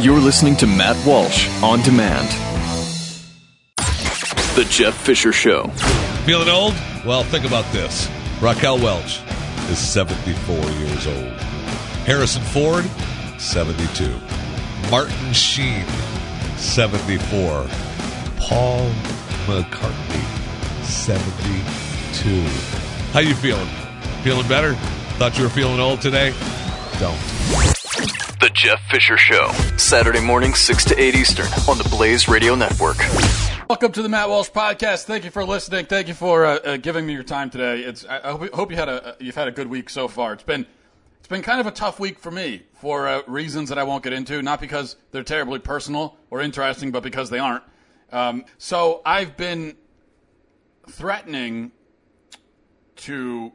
You're listening to Matt Walsh on demand. The Jeff Fisher Show. Feeling old? Well, think about this. Raquel Welch is 74 years old. Harrison Ford, 72. Martin Sheen, 74. Paul McCartney, 72. How you feeling? Feeling better? Thought you were feeling old today? Don't. The Jeff Fisher Show. Saturday morning, 6 to 8 Eastern on the Blaze Radio Network. Welcome to the Matt Walsh podcast. Thank you for listening. Thank you for uh, uh, giving me your time today. It's I, I hope, hope you had a you've had a good week so far. It's been it's been kind of a tough week for me for uh, reasons that I won't get into. Not because they're terribly personal or interesting, but because they aren't. Um, so I've been threatening to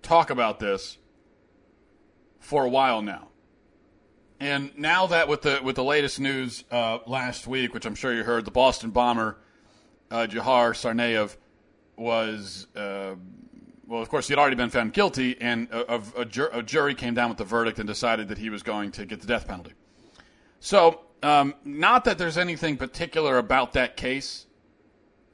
talk about this for a while now. And now that with the with the latest news uh, last week, which I'm sure you heard, the Boston bomber uh, Dzhokhar Tsarnaev was uh, well, of course, he had already been found guilty, and a, a, jur- a, jury came down with the verdict and decided that he was going to get the death penalty. So, um, not that there's anything particular about that case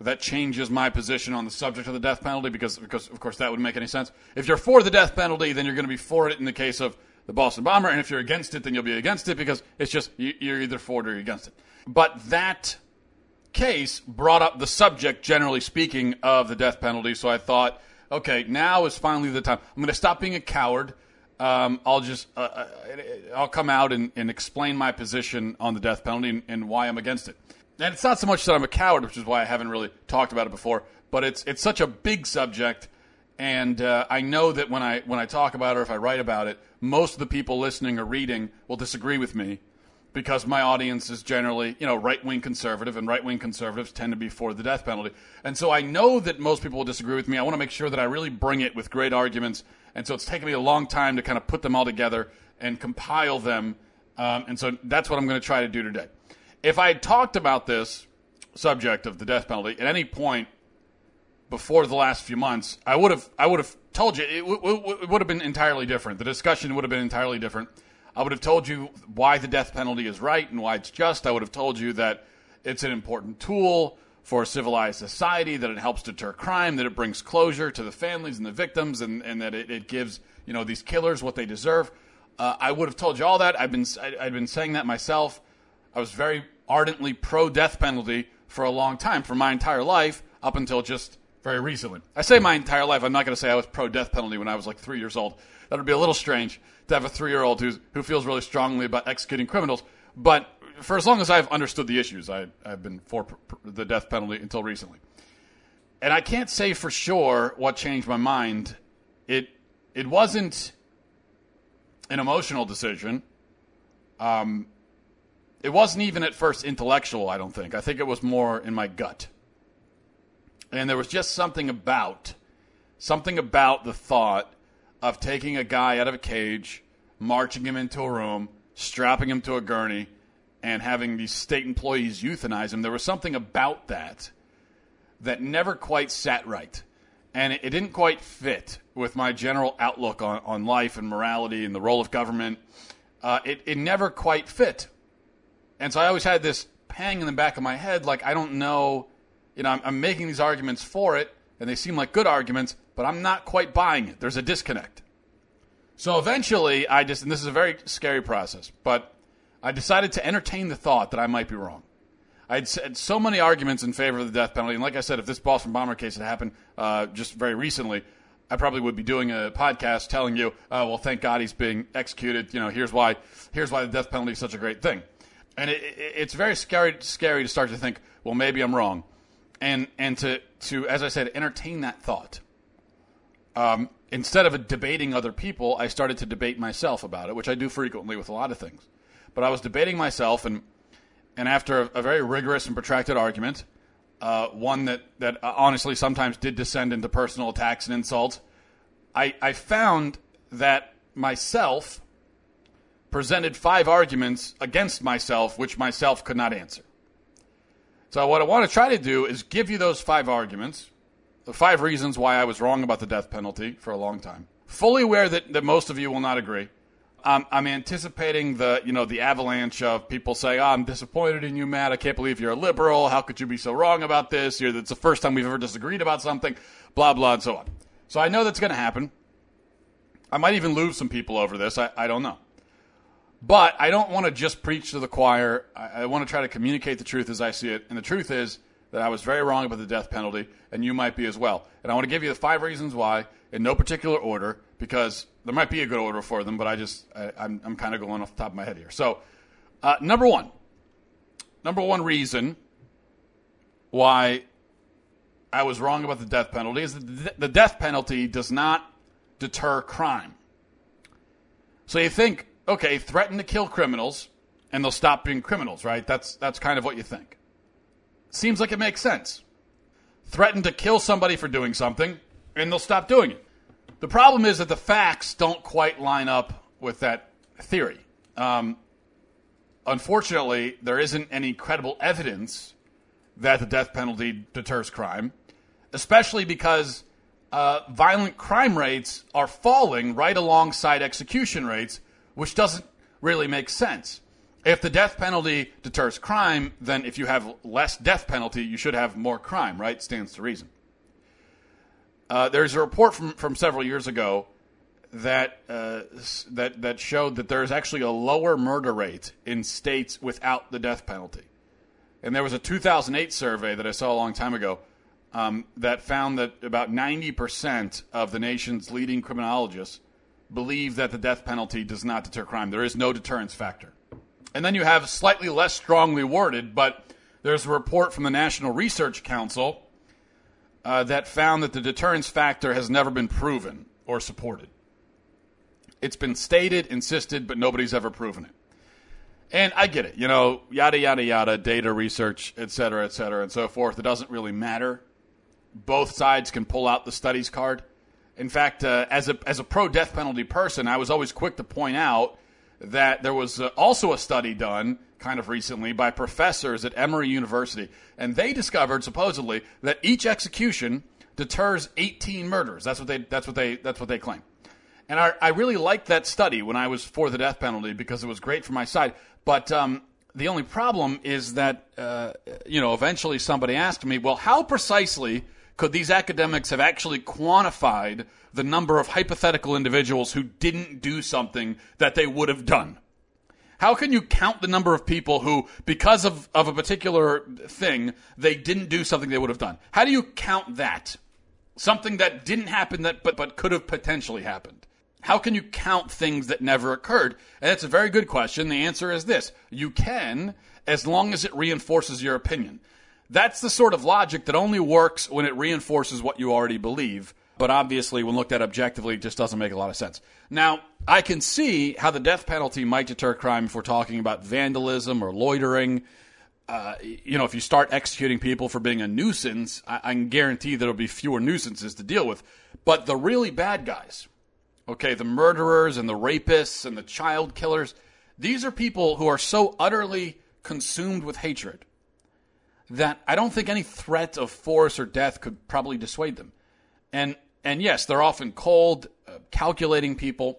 that changes my position on the subject of the death penalty, because because of course that wouldn't make any sense. If you're for the death penalty, then you're going to be for it in the case of the Boston bomber, and if you're against it, then you'll be against it because it's just you're either for it or you're against it. But that case brought up the subject, generally speaking, of the death penalty. So I thought, okay, now is finally the time. I'm going to stop being a coward. Um, I'll just uh, uh, I'll come out and, and, explain my position on the death penalty and, and, why I'm against it. And it's not so much that I'm a coward, which is why I haven't really talked about it before. But it's it's such a big subject, and uh, I know that when I when I talk about it or if I write about it, most of the people listening or reading will disagree with me because my audience is generally, you know, right wing conservative, and right wing conservatives tend to be for the death penalty. And so I know that most people will disagree with me. I want to make sure that I really bring it with great arguments. And so it's taken me a long time to kind of put them all together and compile them. Um, and so that's what I'm going to try to do today. If I had talked about this subject of the death penalty at any point before the last few months, I would have I would have told you it, w- w- it would have been entirely different. The discussion would have been entirely different. I would have told you why the death penalty is right and why it's just. I would have told you that it's an important tool for a civilized society, that it helps deter crime, that it brings closure to the families and the victims, and, and that it, it gives you know these killers what they deserve. Uh, I would have told you all that. I've been I, I've been saying that myself. I was very ardently pro death penalty for a long time, for my entire life, up until just very recently. I say my entire life. I'm not going to say I was pro death penalty when I was like three years old. That would be a little strange to have a three year old who feels really strongly about executing criminals. But for as long as I've understood the issues, I, I've been for the death penalty until recently. And I can't say for sure what changed my mind. It, it wasn't an emotional decision. Um, it wasn't even at first intellectual, I don't think. I think it was more in my gut. And there was just something about, something about the thought of taking a guy out of a cage, marching him into a room, strapping him to a gurney, and having these state employees euthanize him. There was something about that that never quite sat right. And it, it didn't quite fit with my general outlook on, on life and morality and the role of government. Uh, it, it never quite fit. And so I always had this pang in the back of my head like, I don't know you know, I'm, I'm making these arguments for it, and they seem like good arguments, but I'm not quite buying it. There's a disconnect. So eventually, I just, and this is a very scary process, but I decided to entertain the thought that I might be wrong. I had said so many arguments in favor of the death penalty, and like I said, if this Boston bomber case had happened uh, just very recently, I probably would be doing a podcast telling you, uh, "Well, thank God he's being executed." You know, here's why. Here's why the death penalty is such a great thing. And it, it, it's very scary, scary to start to think, "Well, maybe I'm wrong." And and to to as I said, entertain that thought. Um, instead of debating other people, I started to debate myself about it, which I do frequently with a lot of things. But I was debating myself, and and after a, a very rigorous and protracted argument, uh, one that that uh, honestly sometimes did descend into personal attacks and insults, I I found that myself presented five arguments against myself, which myself could not answer. So, what I want to try to do is give you those five arguments, the five reasons why I was wrong about the death penalty for a long time. Fully aware that, that most of you will not agree. I'm, I'm anticipating the you know the avalanche of people saying, oh, "I'm disappointed in you, Matt. I can't believe you're a liberal. How could you be so wrong about this? You're, it's the first time we've ever disagreed about something." Blah blah and so on. So I know that's going to happen. I might even lose some people over this. I, I don't know. But I don't want to just preach to the choir. I, I want to try to communicate the truth as I see it. And the truth is that I was very wrong about the death penalty, and you might be as well. And I want to give you the five reasons why in no particular order because there might be a good order for them, but I just, I, I'm, I'm kind of going off the top of my head here. So, uh, number one, number one reason why I was wrong about the death penalty is that the death penalty does not deter crime. So you think, okay, threaten to kill criminals and they'll stop being criminals, right? That's, that's kind of what you think. Seems like it makes sense. Threaten to kill somebody for doing something and they'll stop doing it. The problem is that the facts don't quite line up with that theory. Um, unfortunately, there isn't any credible evidence that the death penalty deters crime, especially because uh, violent crime rates are falling right alongside execution rates, which doesn't really make sense. If the death penalty deters crime, then if you have less death penalty, you should have more crime, right? Stands to reason. Uh, there's a report from, from several years ago that uh, that that showed that there's actually a lower murder rate in states without the death penalty. And there was a 2008 survey that I saw a long time ago um, that found that about 90% of the nation's leading criminologists believe that the death penalty does not deter crime. There is no deterrence factor. And then you have slightly less strongly worded, but there's a report from the National Research Council uh, that found that the deterrence factor has never been proven or supported. It's been stated, insisted, but nobody's ever proven it. And I get it, you know, yada, yada, yada, data research, et cetera, et cetera, and so forth. It doesn't really matter. Both sides can pull out the studies card. In fact, uh, as a, as a pro death penalty person, I was always quick to point out that there was uh, also a study done kind of recently by professors at Emory University, and they discovered supposedly that each execution deters 18 murders. That's what they that's what they that's what they claim. And I, I really liked that study when I was for the death penalty because it was great for my side. But um, the only problem is that uh, you know eventually somebody asked me, well, how precisely could these academics have actually quantified the number of hypothetical individuals who didn't do something that they would have done? How can you count the number of people who, because of, of a particular thing, they didn't do something they would have done? How do you count that? Something that didn't happen that but, but could have potentially happened. How can you count things that never occurred? And it's a very good question. The answer is this. You can, as long as it reinforces your opinion. That's the sort of logic that only works when it reinforces what you already believe but obviously, when looked at objectively, it just doesn't make a lot of sense. Now, I can see how the death penalty might deter crime if we're talking about vandalism or loitering. Uh, you know, if you start executing people for being a nuisance, I, I can guarantee there'll be fewer nuisances to deal with. But the really bad guys, okay, the murderers and the rapists and the child killers, these are people who are so utterly consumed with hatred that I don't think any threat of force or death could probably dissuade them. And and yes, they're often cold, uh, calculating people.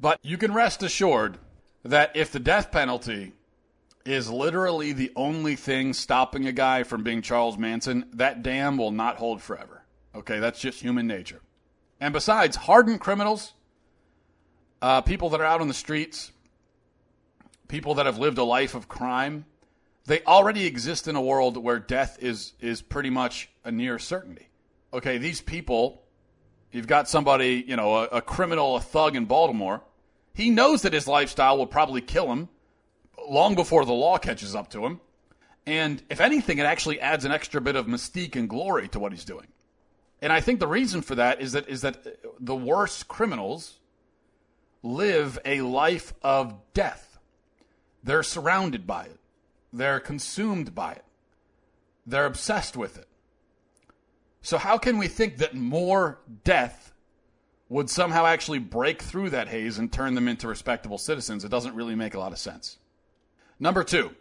But you can rest assured that if the death penalty is literally the only thing stopping a guy from being Charles Manson, that dam will not hold forever. Okay, that's just human nature. And besides, hardened criminals, uh, people that are out on the streets, people that have lived a life of crime, they already exist in a world where death is is pretty much a near certainty. Okay, these people You've got somebody, you know, a, a criminal, a thug in Baltimore. He knows that his lifestyle will probably kill him long before the law catches up to him. And if anything, it actually adds an extra bit of mystique and glory to what he's doing. And I think the reason for that is that is that the worst criminals live a life of death. They're surrounded by it. They're consumed by it. They're obsessed with it. So, how can we think that more death would somehow actually break through that haze and turn them into respectable citizens? It doesn't really make a lot of sense. Number two,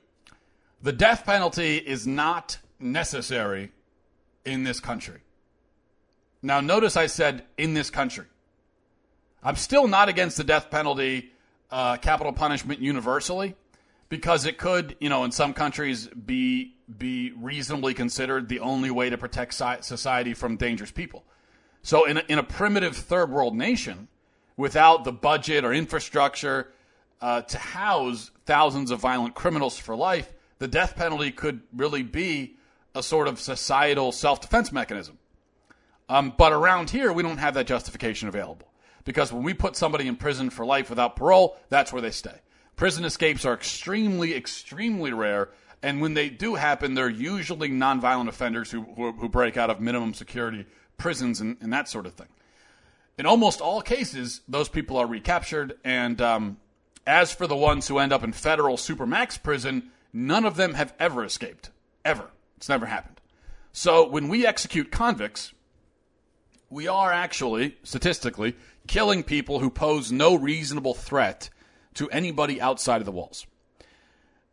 the death penalty is not necessary in this country. Now, notice I said in this country. I'm still not against the death penalty uh, capital punishment universally because it could, you know, in some countries be be reasonably considered the only way to protect society from dangerous people. So in a, in a primitive third world nation, without the budget or infrastructure uh, to house thousands of violent criminals for life, the death penalty could really be a sort of societal self defense mechanism. Um, but around here, we don't have that justification available because when we put somebody in prison for life without parole, that's where they stay. Prison escapes are extremely, extremely rare. And when they do happen, they're usually nonviolent offenders who, who, who break out of minimum security prisons and, and, that sort of thing. In almost all cases, those people are recaptured. And um, as for the ones who end up in federal supermax prison, none of them have ever escaped. Ever. It's never happened. So when we execute convicts, we are actually, statistically, killing people who pose no reasonable threat to anybody outside of the walls.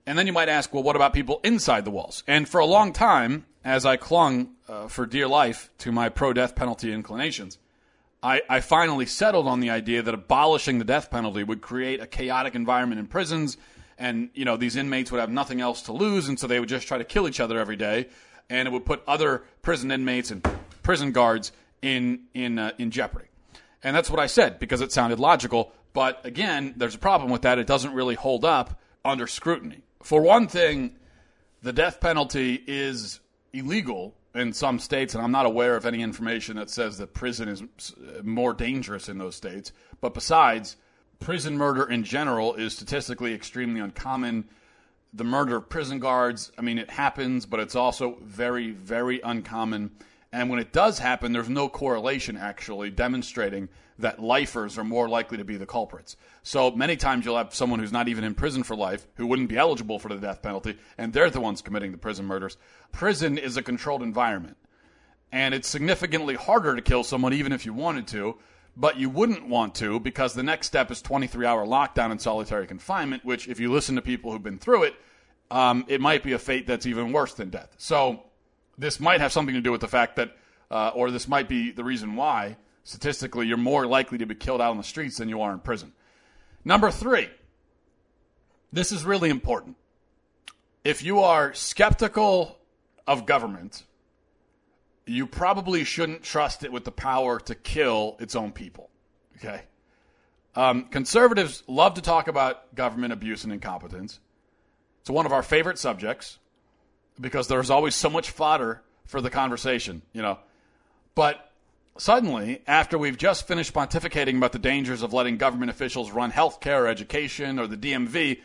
And then you might ask, well, what about people inside the walls? And for a long time, as I clung uh, for dear life to my pro death penalty inclinations, I, I finally settled on the idea that abolishing the death penalty would create a chaotic environment in prisons, and you know these inmates would have nothing else to lose, and so they would just try to kill each other every day, and it would put other prison inmates and prison guards in in uh, in jeopardy. And that's what I said because it sounded logical. But again, there's a problem with that. It doesn't really hold up under scrutiny. For one thing, the death penalty is illegal in some states, and I'm not aware of any information that says that prison is uh, more dangerous in those states. But besides, prison murder in general is statistically extremely uncommon. The murder of prison guards, I mean, it happens, but it's also very, very uncommon. And when it does happen, there's no correlation actually demonstrating that lifers are more likely to be the culprits. So many times you'll have someone who's not even in prison for life who wouldn't be eligible for the death penalty, and they're the ones committing the prison murders. Prison is a controlled environment, and it's significantly harder to kill someone even if you wanted to. But you wouldn't want to because the next step is 23 hour lockdown and solitary confinement, which, if you listen to people who've been through it, um, it might be a fate that's even worse than death. So this might have something to do with the fact that, uh, or this might be the reason why, statistically, you're more likely to be killed out on the streets than you are in prison. Number three, this is really important. If you are skeptical of government, you probably shouldn't trust it with the power to kill its own people. Okay? Um, conservatives love to talk about government abuse and incompetence. It's one of our favorite subjects because there's always so much fodder for the conversation, you know. But suddenly, after we've just finished pontificating about the dangers of letting government officials run healthcare or education or the DMV,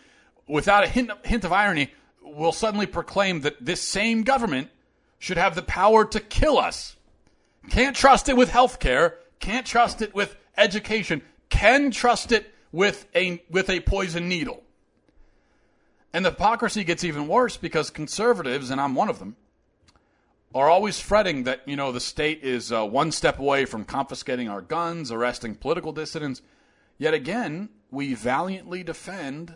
without a hint, hint of irony, we'll suddenly proclaim that this same government should have the power to kill us. Can't trust it with healthcare, can't trust it with education, can trust it with a with a poison needle. And the hypocrisy gets even worse because conservatives, and I'm one of them, are always fretting that, you know, the state is uh, one step away from confiscating our guns, arresting political dissidents. Yet again, we valiantly defend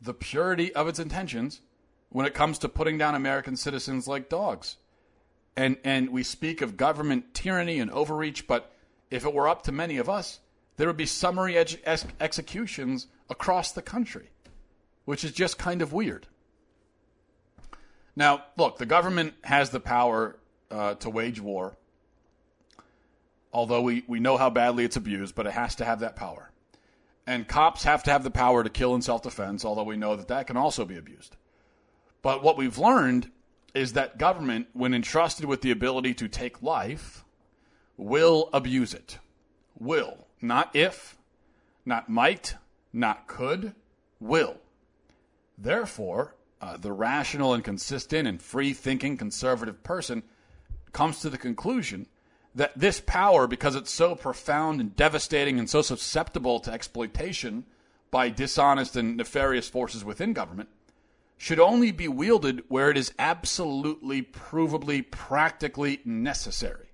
the purity of its intentions when it comes to putting down American citizens like dogs. And, and we speak of government tyranny and overreach, but if it were up to many of us, there would be summary ex- executions across the country which is just kind of weird. Now, look, the government has the power uh, to wage war, although we, we know how badly it's abused, but it has to have that power. And cops have to have the power to kill in self defense, although we know that that can also be abused. But what we've learned is that government, when entrusted with the ability to take life, will abuse it. Will. Not if, not might, not could, will. Therefore, uh, the rational and consistent and free thinking conservative person comes to the conclusion that this power, because it's so profound and devastating and so susceptible to exploitation by dishonest and nefarious forces within government, should only be wielded where it is absolutely, provably, practically necessary.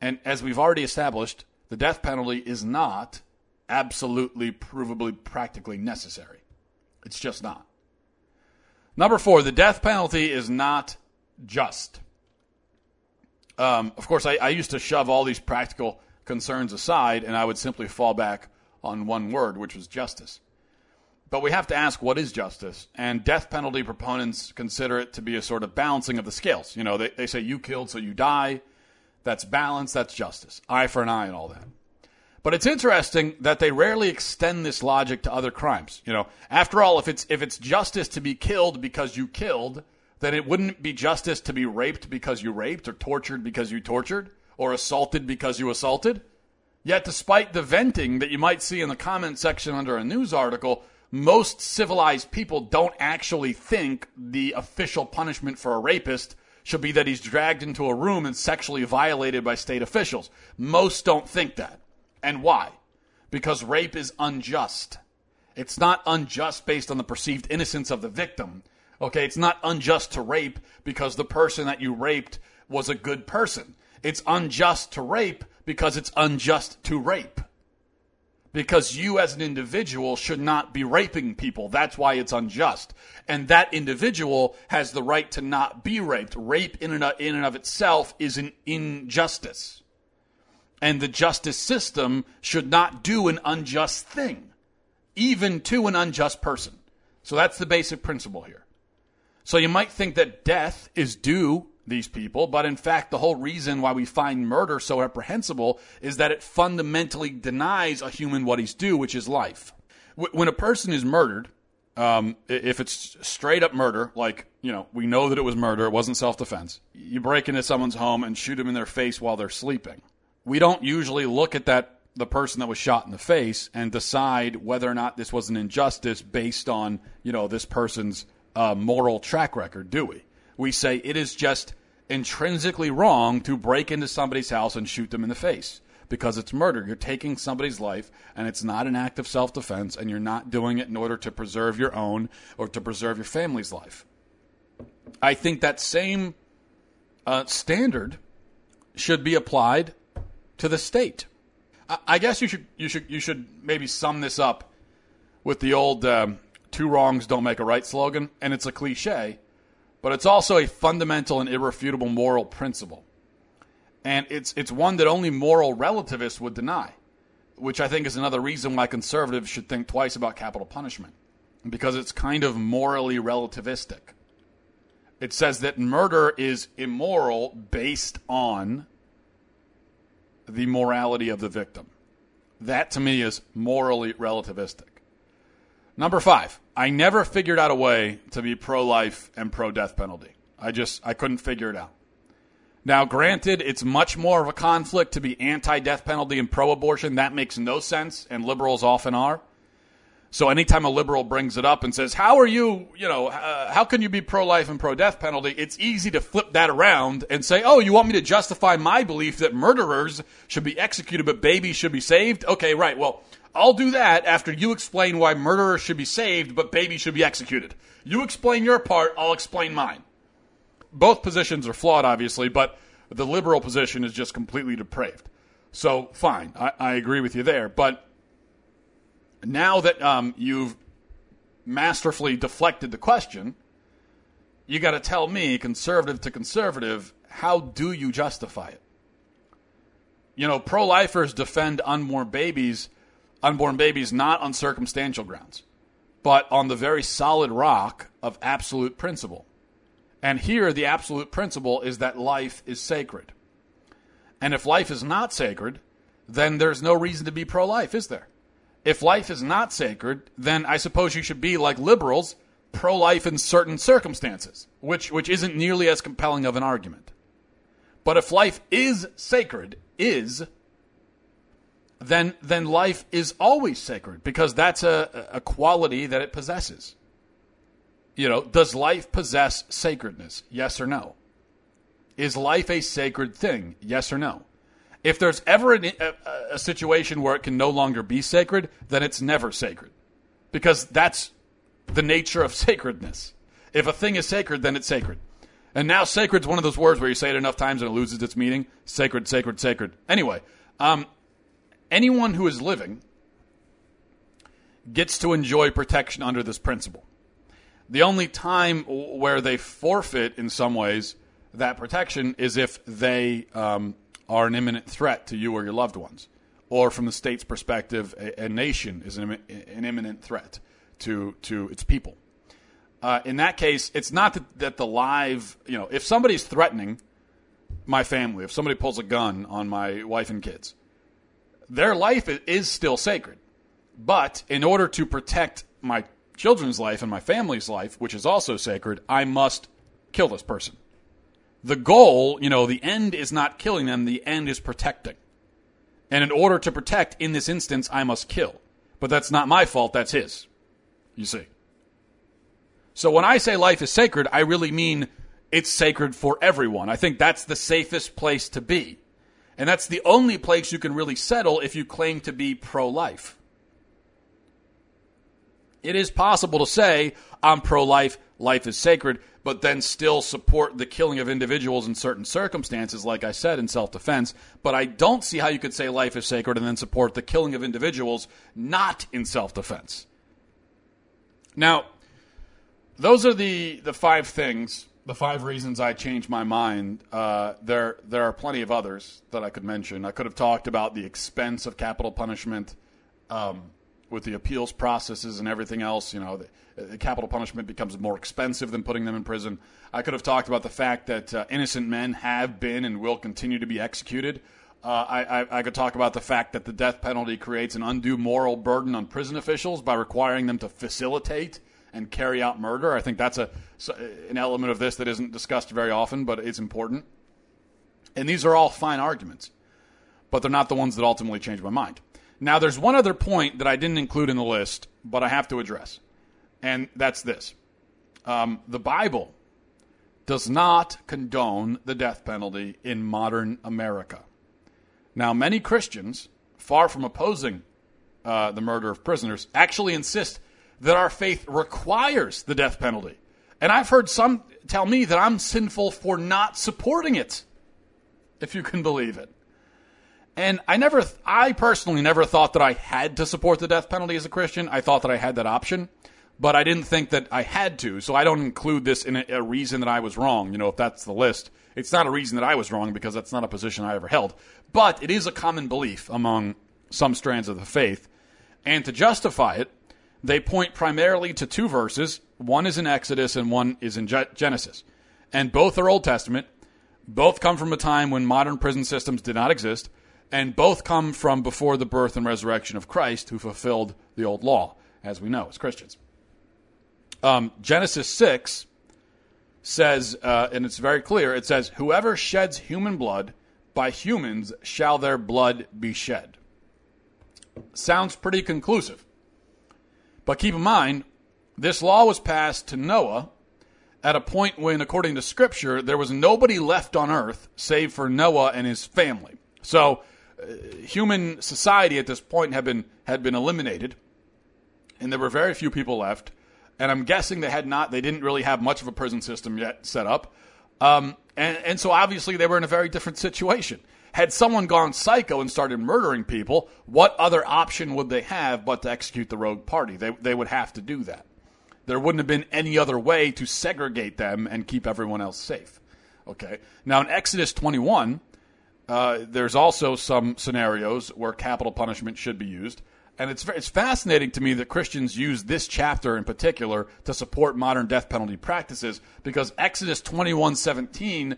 And as we've already established, the death penalty is not absolutely, provably, practically necessary. It's just not. Number four, the death penalty is not just. Um, of course, I, I, used to shove all these practical concerns aside, and I would simply fall back on one word, which was justice. But we have to ask what is justice? And death penalty proponents consider it to be a sort of balancing of the scales. You know, they, they say you killed, so you die. That's balance, that's justice. Eye for an eye and all that. But it's interesting that they rarely extend this logic to other crimes. You know, after all, if it's if it's justice to be killed because you killed, then it wouldn't be justice to be raped because you raped or tortured because you tortured or assaulted because you assaulted. Yet despite the venting that you might see in the comment section under a news article, most civilized people don't actually think the official punishment for a rapist should be that he's dragged into a room and sexually violated by state officials. Most don't think that. And why? Because rape is unjust. It's not unjust based on the perceived innocence of the victim. Okay, it's not unjust to rape because the person that you raped was a good person. It's unjust to rape because it's unjust to rape. Because you as an individual should not be raping people. That's why it's unjust. And that individual has the right to not be raped. Rape in and of, in and of itself is an injustice and the justice system should not do an unjust thing, even to an unjust person. So that's the basic principle here. So you might think that death is due these people, but in fact, the whole reason why we find murder so reprehensible is that it fundamentally denies a human what he's due, which is life. When a person is murdered, um, if it's straight up murder, like, you know, we know that it was murder, it wasn't self defense, you break into someone's home and shoot them in their face while they're sleeping we don't usually look at that the person that was shot in the face and decide whether or not this was an injustice based on you know this person's uh, moral track record, do we? We say it is just intrinsically wrong to break into somebody's house and shoot them in the face because it's murder. You're taking somebody's life, and it's not an act of self defense, and you're not doing it in order to preserve your own or to preserve your family's life. I think that same uh, standard should be applied to the state. I guess you should you should you should maybe sum this up with the old um, two wrongs don't make a right slogan, and it's a cliche, but it's also a fundamental and irrefutable moral principle, and it's it's one that only moral relativists would deny, which I think is another reason why conservatives should think twice about capital punishment, because it's kind of morally relativistic. It says that murder is immoral based on the morality of the victim. That to me is morally relativistic. Number five, I never figured out a way to be pro life and pro death penalty. I just, I couldn't figure it out. Now, granted, it's much more of a conflict to be anti death penalty and pro abortion. That makes no sense, and liberals often are. So anytime a liberal brings it up and says, "How are you? You know, uh, how can you be pro-life and pro-death penalty?" It's easy to flip that around and say, "Oh, you want me to justify my belief that murderers should be executed but babies should be saved?" Okay, right. Well, I'll do that after you explain why murderers should be saved but babies should be executed. You explain your part, I'll explain mine. Both positions are flawed, obviously, but the liberal position is just completely depraved. So, fine, I, I agree with you there, but now that um, you've masterfully deflected the question, you got to tell me, conservative to conservative, how do you justify it? You know, pro lifers defend unborn babies, unborn babies not on circumstantial grounds, but on the very solid rock of absolute principle. And here, the absolute principle is that life is sacred. And if life is not sacred, then there's no reason to be pro life, is there? If life is not sacred, then I suppose you should be like liberals, pro life in certain circumstances, which, which isn't nearly as compelling of an argument. But if life is sacred, is, then, then life is always sacred because that's a, a quality that it possesses. You know, does life possess sacredness? Yes or no? Is life a sacred thing? Yes or no? If there's ever an, a, a situation where it can no longer be sacred, then it's never sacred. Because that's the nature of sacredness. If a thing is sacred, then it's sacred. And now sacred is one of those words where you say it enough times and it loses its meaning. Sacred, sacred, sacred. Anyway, um, anyone who is living gets to enjoy protection under this principle. The only time where they forfeit, in some ways, that protection is if they um, are an imminent threat to you or your loved ones, or from the state's perspective, a, a nation is an, an, imminent threat to to its people. Uh, in that case, it's not that, that the live, you know, if somebody's threatening my family, if somebody pulls a gun on my wife and kids, their life is still sacred. But in order to protect my children's life and my family's life, which is also sacred, I must kill this person. The goal, you know, the end is not killing them, the end is protecting. And in order to protect, in this instance, I must kill. But that's not my fault, that's his. You see. So when I say life is sacred, I really mean it's sacred for everyone. I think that's the safest place to be. And that's the only place you can really settle if you claim to be pro life. It is possible to say, I'm pro life, life is sacred, but then still support the killing of individuals in certain circumstances, like I said, in self defense. But I don't see how you could say life is sacred and then support the killing of individuals not in self defense. Now, those are the, the five things, the five reasons I changed my mind. Uh, there, there are plenty of others that I could mention. I could have talked about the expense of capital punishment. Um, with the appeals processes and everything else, you know, the, the, capital punishment becomes more expensive than putting them in prison. I could have talked about the fact that uh, innocent men have been and will continue to be executed. Uh, I, I, I, could talk about the fact that the death penalty creates an undue moral burden on prison officials by requiring them to facilitate and carry out murder. I think that's a, an element of this that isn't discussed very often, but it's important. And these are all fine arguments, but they're not the ones that ultimately change my mind. Now, there's one other point that I didn't include in the list, but I have to address, and that's this um, the Bible does not condone the death penalty in modern America. Now, many Christians, far from opposing uh, the murder of prisoners, actually insist that our faith requires the death penalty. And I've heard some tell me that I'm sinful for not supporting it, if you can believe it. And I never, I personally never thought that I had to support the death penalty as a Christian. I thought that I had that option, but I didn't think that I had to. So I don't include this in a, a reason that I was wrong. You know, if that's the list, it's not a reason that I was wrong because that's not a position I ever held. But it is a common belief among some strands of the faith. And to justify it, they point primarily to two verses. One is in Exodus and one is in Genesis. And both are Old Testament. Both come from a time when modern prison systems did not exist and both come from before the birth and resurrection of Christ, who fulfilled the old law, as we know as Christians. Um, Genesis 6 says, uh, and it's very clear, it says, Whoever sheds human blood, by humans shall their blood be shed. Sounds pretty conclusive. But keep in mind, this law was passed to Noah at a point when, according to Scripture, there was nobody left on earth save for Noah and his family. So human society at this point had been had been eliminated, and there were very few people left. And I'm guessing they had not. They didn't really have much of a prison system yet set up, um, and, and so obviously they were in a very different situation. Had someone gone psycho and started murdering people, what other option would they have but to execute the rogue party? They they would have to do that. There wouldn't have been any other way to segregate them and keep everyone else safe. Okay. Now in Exodus 21 uh, there's also some scenarios where capital punishment should be used. And it's, it's fascinating to me that Christians use this chapter in particular to support modern death penalty practices because Exodus 21:17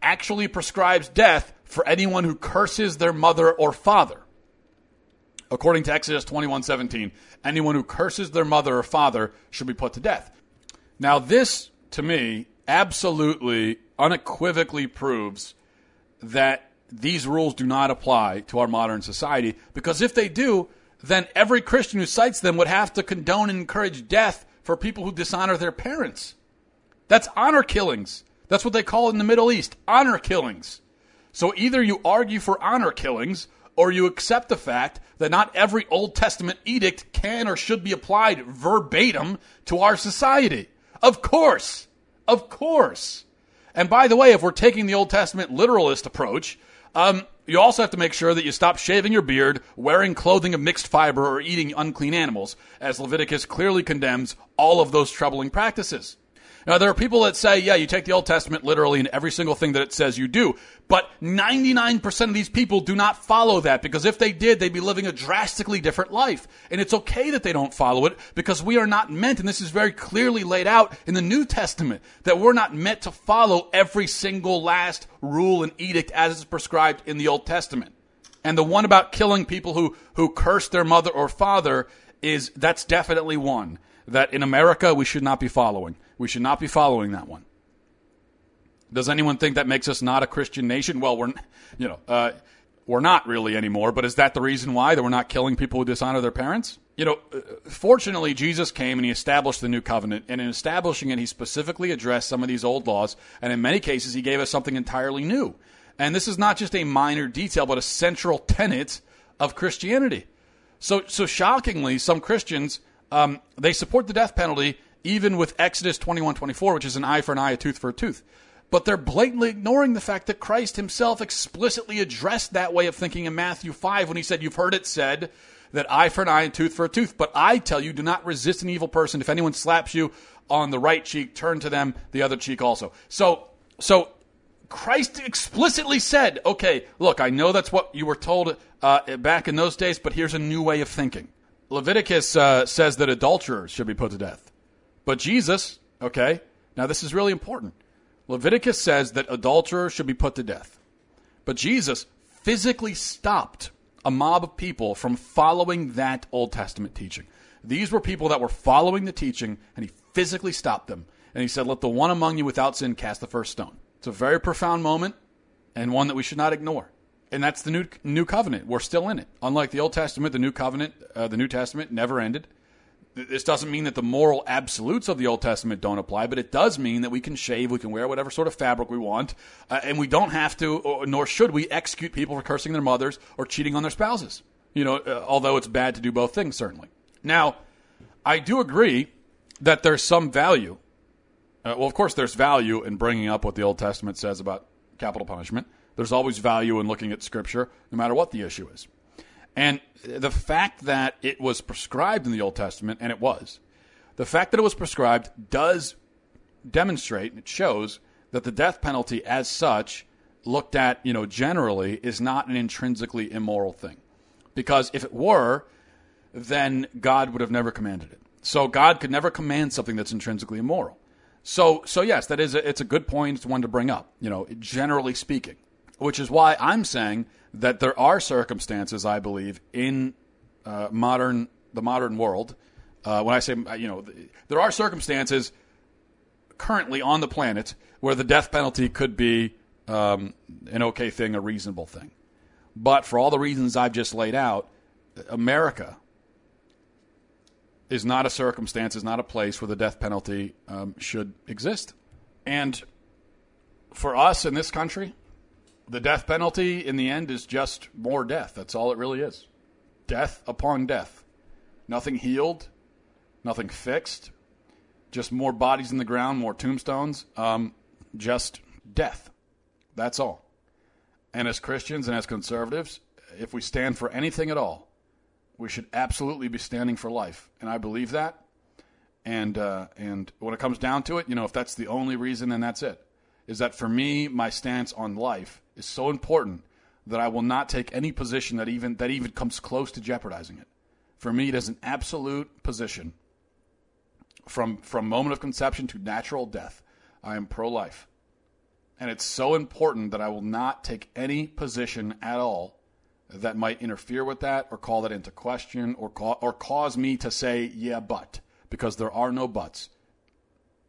actually prescribes death for anyone who curses their mother or father. According to Exodus 21:17, anyone who curses their mother or father should be put to death. Now this to me absolutely unequivocally proves that these rules do not apply to our modern society because if they do, then every Christian who cites them would have to condone and encourage death for people who dishonor their parents. That's honor killings. That's what they call it in the Middle East honor killings. So either you argue for honor killings or you accept the fact that not every Old Testament edict can or should be applied verbatim to our society. Of course. Of course. And by the way, if we're taking the Old Testament literalist approach, um, you also have to make sure that you stop shaving your beard, wearing clothing of mixed fiber, or eating unclean animals, as Leviticus clearly condemns all of those troubling practices. Now, there are people that say, yeah, you take the Old Testament literally in every single thing that it says you do. But 99% of these people do not follow that because if they did, they'd be living a drastically different life. And it's okay that they don't follow it because we are not meant, and this is very clearly laid out in the New Testament, that we're not meant to follow every single last rule and edict as is prescribed in the Old Testament. And the one about killing people who, who curse their mother or father is, that's definitely one that in America we should not be following. We should not be following that one. Does anyone think that makes us not a Christian nation? Well, we're, you know, uh, we're not really anymore. But is that the reason why that we're not killing people who dishonor their parents? You know, uh, fortunately, Jesus came and he established the new covenant. And in establishing it, he specifically addressed some of these old laws. And in many cases, he gave us something entirely new. And this is not just a minor detail, but a central tenet of Christianity. So, so shockingly, some Christians um, they support the death penalty even with Exodus 21:24, which is an eye for an eye, a tooth for a tooth. But they're blatantly ignoring the fact that Christ himself explicitly addressed that way of thinking in Matthew 5 when he said, You've heard it said that eye for an eye and tooth for a tooth. But I tell you, do not resist an evil person. If anyone slaps you on the right cheek, turn to them the other cheek also. So, so Christ explicitly said, okay, look, I know that's what you were told uh, back in those days, but here's a new way of thinking. Leviticus uh, says that adulterers should be put to death. But Jesus, okay, now this is really important. Leviticus says that adulterers should be put to death. But Jesus physically stopped a mob of people from following that Old Testament teaching. These were people that were following the teaching, and he physically stopped them. And he said, Let the one among you without sin cast the first stone. It's a very profound moment and one that we should not ignore and that's the new new covenant. We're still in it. Unlike the Old Testament, the new covenant, uh, the New Testament never ended. This doesn't mean that the moral absolutes of the Old Testament don't apply, but it does mean that we can shave, we can wear whatever sort of fabric we want, uh, and we don't have to, or, nor should we, execute people for cursing their mothers or cheating on their spouses. You know, uh, although it's bad to do both things, certainly. Now, I do agree that there's some value. Uh, well, of course, there's value in bringing up what the Old Testament says about capital punishment. There's always value in looking at Scripture, no matter what the issue is. And the fact that it was prescribed in the Old Testament, and it was, the fact that it was prescribed does demonstrate, and it shows that the death penalty as such, looked at, you know, generally, is not an intrinsically immoral thing. Because if it were, then God would have never commanded it. So God could never command something that's intrinsically immoral. So, so yes, that is a, it's a good point. It's one to bring up. You know, generally speaking which is why I'm saying that there are circumstances, I believe, in uh, modern the modern world. Uh, when I say, you know, there are circumstances currently on the planet where the death penalty could be um, an okay thing, a reasonable thing. But for all the reasons I've just laid out, America is not a circumstance, is not a place where the death penalty um, should exist. And for us in this country, the death penalty in the end is just more death. That's all it really is. Death upon death. Nothing healed, nothing fixed, just more bodies in the ground, more tombstones, um, just death. That's all. And as Christians and as conservatives, if we stand for anything at all, we should absolutely be standing for life. And I believe that. And uh, and when it comes down to it, you know, if that's the only reason, then that's it. Is that for me, my stance on life is so important that I will not take any position that even that even comes close to jeopardizing it. For me, it is an absolute position. From from moment of conception to natural death, I am pro-life, and it's so important that I will not take any position at all that might interfere with that or call that into question or or cause me to say yeah but because there are no buts.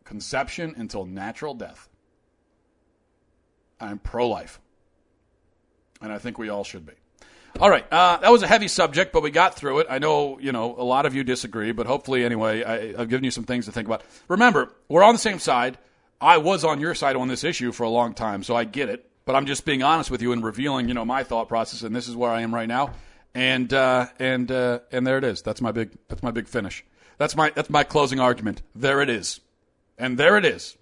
Conception until natural death. I'm pro-life and I think we all should be. All right, uh, that was a heavy subject, but we got through it. I know you know a lot of you disagree, but hopefully, anyway, I, I've given you some things to think about. Remember, we're on the same side. I was on your side on this issue for a long time, so I get it. But I'm just being honest with you and revealing, you know, my thought process, and this is where I am right now. And uh, and uh, and there it is. That's my big. That's my big finish. That's my that's my closing argument. There it is, and there it is.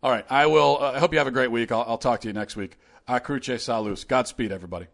All right, I will. Uh, I hope you have a great week. I'll, I'll talk to you next week. A cruce salus. Godspeed, everybody.